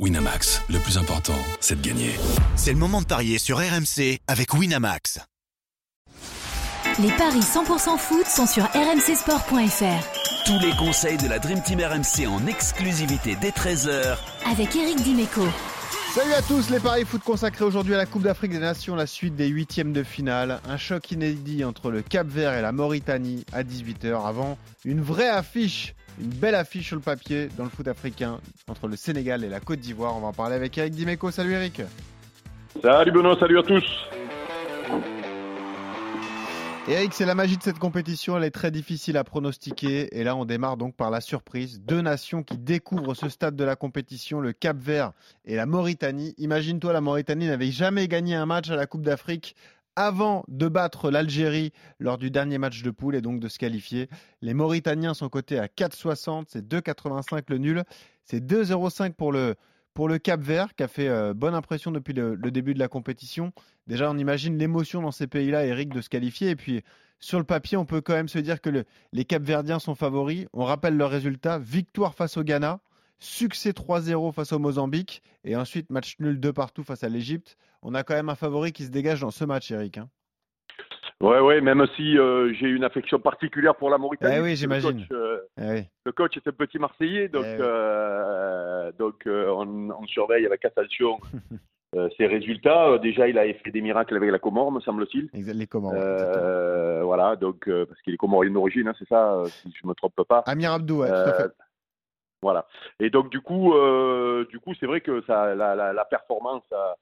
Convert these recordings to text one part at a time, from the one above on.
Winamax, le plus important, c'est de gagner. C'est le moment de parier sur RMC avec Winamax. Les paris 100% foot sont sur rmcsport.fr. Tous les conseils de la Dream Team RMC en exclusivité dès 13h Avec Eric Dimeco. Salut à tous, les paris foot consacrés aujourd'hui à la Coupe d'Afrique des Nations, la suite des huitièmes de finale. Un choc inédit entre le Cap Vert et la Mauritanie à 18h avant une vraie affiche, une belle affiche sur le papier dans le foot africain entre le Sénégal et la Côte d'Ivoire. On va en parler avec Eric Dimeco. Salut Eric. Salut Benoît, salut à tous. Eric, c'est la magie de cette compétition, elle est très difficile à pronostiquer. Et là, on démarre donc par la surprise. Deux nations qui découvrent ce stade de la compétition, le Cap Vert et la Mauritanie. Imagine-toi, la Mauritanie n'avait jamais gagné un match à la Coupe d'Afrique avant de battre l'Algérie lors du dernier match de poule et donc de se qualifier. Les Mauritaniens sont cotés à 4,60, c'est 2,85 le nul, c'est 2,05 pour le, pour le Cap Vert, qui a fait euh, bonne impression depuis le, début de la compétition. Déjà, on imagine l'émotion dans ces pays-là, Eric, de se qualifier. Et puis, sur le papier, on peut quand même se dire que le, les Cap-Verdiens sont favoris. On rappelle leurs résultats victoire face au Ghana, succès 3-0 face au Mozambique, et ensuite match nul de partout face à l'Égypte. On a quand même un favori qui se dégage dans ce match, Eric. Hein. Ouais, ouais, même si euh, j'ai une affection particulière pour la Mauritanie. Eh oui, j'imagine. Le, coach, euh, eh oui. le coach est un petit Marseillais, donc, Eh oui. euh, donc euh, on, on surveille avec attention ses résultats. Déjà, il a fait des miracles avec la Comore, me semble-t-il. Les Comores. voilà, donc parce qu'il est comorien d'origine, hein, c'est ça, si je me trompe pas. Amir Abdou, ouais, tout à fait. Voilà. Et donc du coup, euh, du coup, c'est vrai que ça, la, la, la performance a,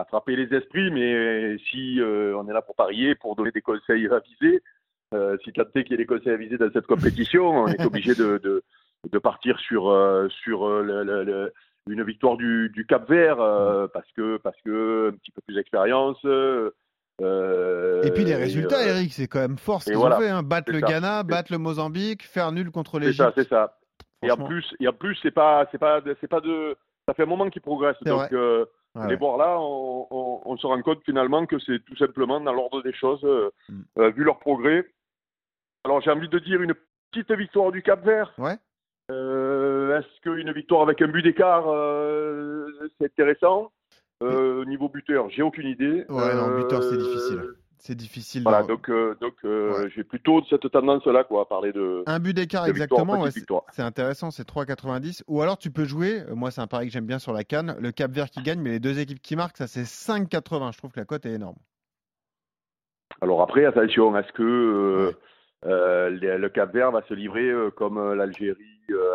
a frappé les esprits, mais si euh, on est là pour parier, pour donner des conseils avisés, euh, si tant est qu'il y ait des conseils avisés dans cette compétition, on est obligé de, de, de partir sur euh, sur le, le, le- une victoire du, du Cap Vert euh, parce que parce que un petit peu plus d'expérience. euh, Et puis les résultats, euh, Eric, c'est quand même fort ce qu'ils voilà. ont fait. Hein. Battre C'est le ça. Ghana, C'est- battre le Mozambique, faire nul contre C'est l'Égypte. ça, c'est ça. Et en plus, et en plus, c'est pas, c'est pas, c'est pas de, ça fait un moment qu'il progresse. C'est Donc, euh, Ouais, les ouais. voir là, on, on, on se rend compte finalement que c'est tout simplement dans l'ordre des choses, euh, Mm. euh, vu leur progrès. Alors, j'ai envie de dire une petite victoire du Cap Vert. Ouais. Euh, Est-ce qu'une victoire avec un but d'écart, c'est intéressant? Au niveau buteur, j'ai aucune idée. Ouais, non, buteur, c'est difficile. C'est difficile. Voilà, donc, euh, donc euh, Ouais. j'ai plutôt cette tendance-là, quoi, à parler de. Un but d'écart, exactement. ouais, c'est- intéressant, c'est 3,90. Ou alors tu peux jouer, euh, moi c'est un pari que j'aime bien sur la canne, le Cap Vert qui gagne, mais les deux équipes qui marquent, ça c'est 5,80. Je trouve que la cote est énorme. Alors après, attention, est-ce que euh, Ouais. le, Cap Vert va se livrer comme l'Algérie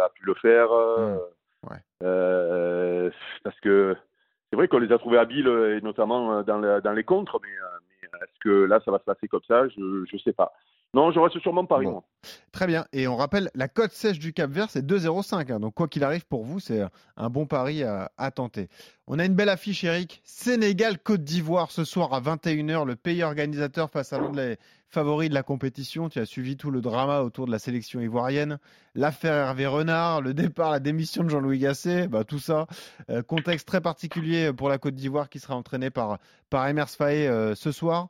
a pu le faire euh, Mm. Euh, Parce que c'est vrai qu'on les a trouvés habiles, et notamment dans, dans les contres, mais est-ce que là, ça va se passer comme ça? Je ne sais pas. Non, je reste sur mon pari, Bon. moi. Très bien. Et on rappelle, la cote sèche du Cap Vert, c'est 2,05. hein. Donc quoi qu'il arrive pour vous, c'est un bon pari à, à tenter. On a une belle affiche, Eric. Sénégal-Côte d'Ivoire ce soir à 21h. Le pays organisateur face à l'un des favoris de la compétition. Tu as suivi tout le drama autour de la sélection ivoirienne. L'affaire Hervé Renard, le départ, la démission de Jean-Louis Gasset, bah, tout ça. Euh, contexte très particulier pour la Côte d'Ivoire qui sera entraînée par, par Emers Faé euh, ce soir.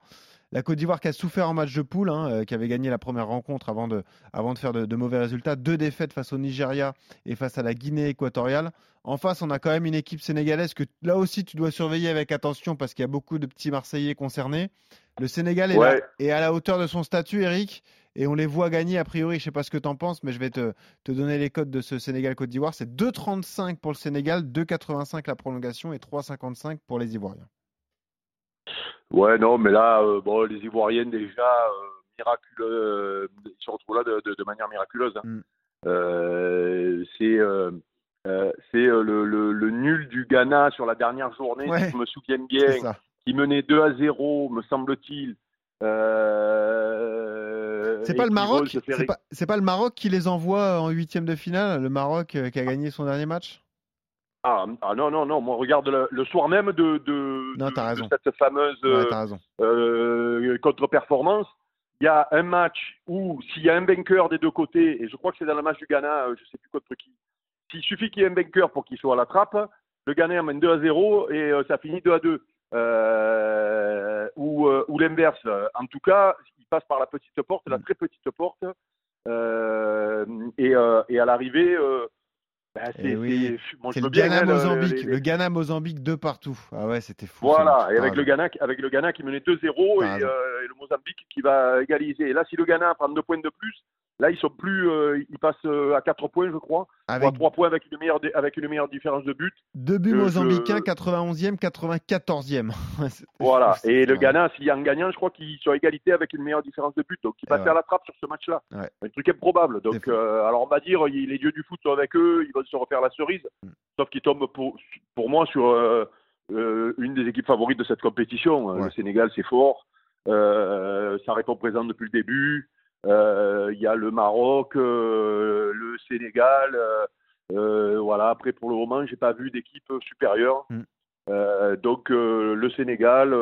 La Côte d'Ivoire qui a souffert en match de poule, hein, euh, qui avait gagné la première rencontre avant de, avant de faire de, de mauvais résultats. Deux défaites face au Nigeria et face à la Guinée équatoriale. En face, on a quand même une équipe sénégalaise que là aussi tu dois surveiller avec attention parce qu'il y a beaucoup de petits Marseillais concernés. Le Sénégal est, là- Ouais. est à la hauteur de son statut, Eric, et on les voit gagner a priori. Je sais pas ce que tu en penses, mais je vais te, te donner les codes de ce Sénégal-Côte d'Ivoire. C'est 2,35 pour le Sénégal, 2,85 la prolongation et 3,55 pour les Ivoiriens. Ouais, non, mais là, euh, bon, les Ivoiriennes, déjà, euh, miraculeux, euh, ils se retrouvent là de, de, de manière miraculeuse. hein. Mm. Euh, c'est c'est le, le, le nul du Ghana sur la dernière journée, Ouais. si je me souviens bien, qui menait 2 à 0, me semble-t-il. C'est pas le Maroc, c'est pas, le Maroc qui les envoie en huitième de finale, le Maroc qui a gagné son dernier match? Ah, ah non, non, non, moi regarde le, le soir même de, de, Non, de- t'as de raison. cette fameuse Ouais, euh, euh, contre-performance, il y a un match où s'il y a un vainqueur des deux côtés, et je crois que c'est dans le match du Ghana, euh, je sais plus contre qui, s'il suffit qu'il y ait un vainqueur pour qu'il soit à la trappe, le Ghana mène 2 à 0 et euh, ça finit 2 à 2. Euh, ou ou l'inverse. En tout cas, il passe par la petite porte, la très petite porte, et, et à l'arrivée, euh, c'est Eh oui. c'est- le bien, Ghana hein, le- Mozambique, les- le Ghana Mozambique de partout. Ah ouais, c'était fou. Voilà, et avec le Ghana, avec le Ghana qui menait 2-0 et, T'as raison. euh, et le Mozambique qui va égaliser. Et là, si le Ghana prend deux points de plus, là ils sont plus, euh, ils passent euh, à 4 points, je crois, Avec 3 points avec une meilleure, dé- avec une meilleure différence de but. deux buts je- mozambicains, je- 91e, 94e. Ouais, c'était Voilà. Et le Ghana, s'il y a un gagnant, je crois qu'ils sont à égalité avec une meilleure différence de but. Donc ils passent ouais. à la trappe sur ce match-là. Ouais. Un truc improbable. Donc, euh, alors on va dire, les dieux du foot sont avec eux, ils vont se refaire la cerise. Mm. Sauf qu'ils tombent pour, pour moi sur euh, euh, une des équipes favorites de cette compétition. Ouais. Le Sénégal, c'est fort. Euh, ça répond présent depuis le début. Euh, Il y a le Maroc, euh, le Sénégal. euh, voilà. Après, pour le moment, j'ai pas vu d'équipe supérieure. Mm. Donc le Sénégal,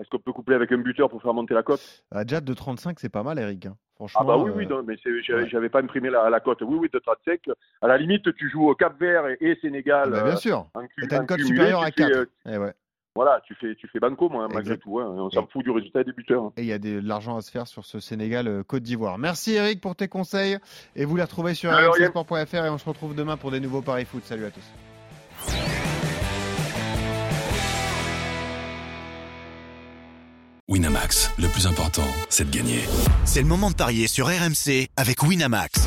est-ce qu'on peut coupler avec un buteur pour faire monter la cote? Ah, déjà de 35, c'est pas mal, Eric. hein. Franchement. Ah bah oui, euh, oui, non, mais j'avais ouais. pas imprimé la, la cote. Oui, oui, de 35. À la limite, tu joues au Cap Vert et, et Sénégal. bah, bien sûr. euh, en Et t'as une cote supérieure à fais, 4. euh, Eh ouais. Voilà, tu fais, tu fais banco, moi, malgré tout. hein. On s'en fout du résultat des buteurs. hein. Et il y a de l'argent à se faire sur ce Sénégal euh, Côte d'Ivoire. Merci Eric pour tes conseils. Et vous les retrouvez sur rmcsport.fr et on se retrouve demain pour des nouveaux paris foot. Salut à tous. Winamax, le plus important, c'est de gagner. C'est le moment de parier sur RMC avec Winamax.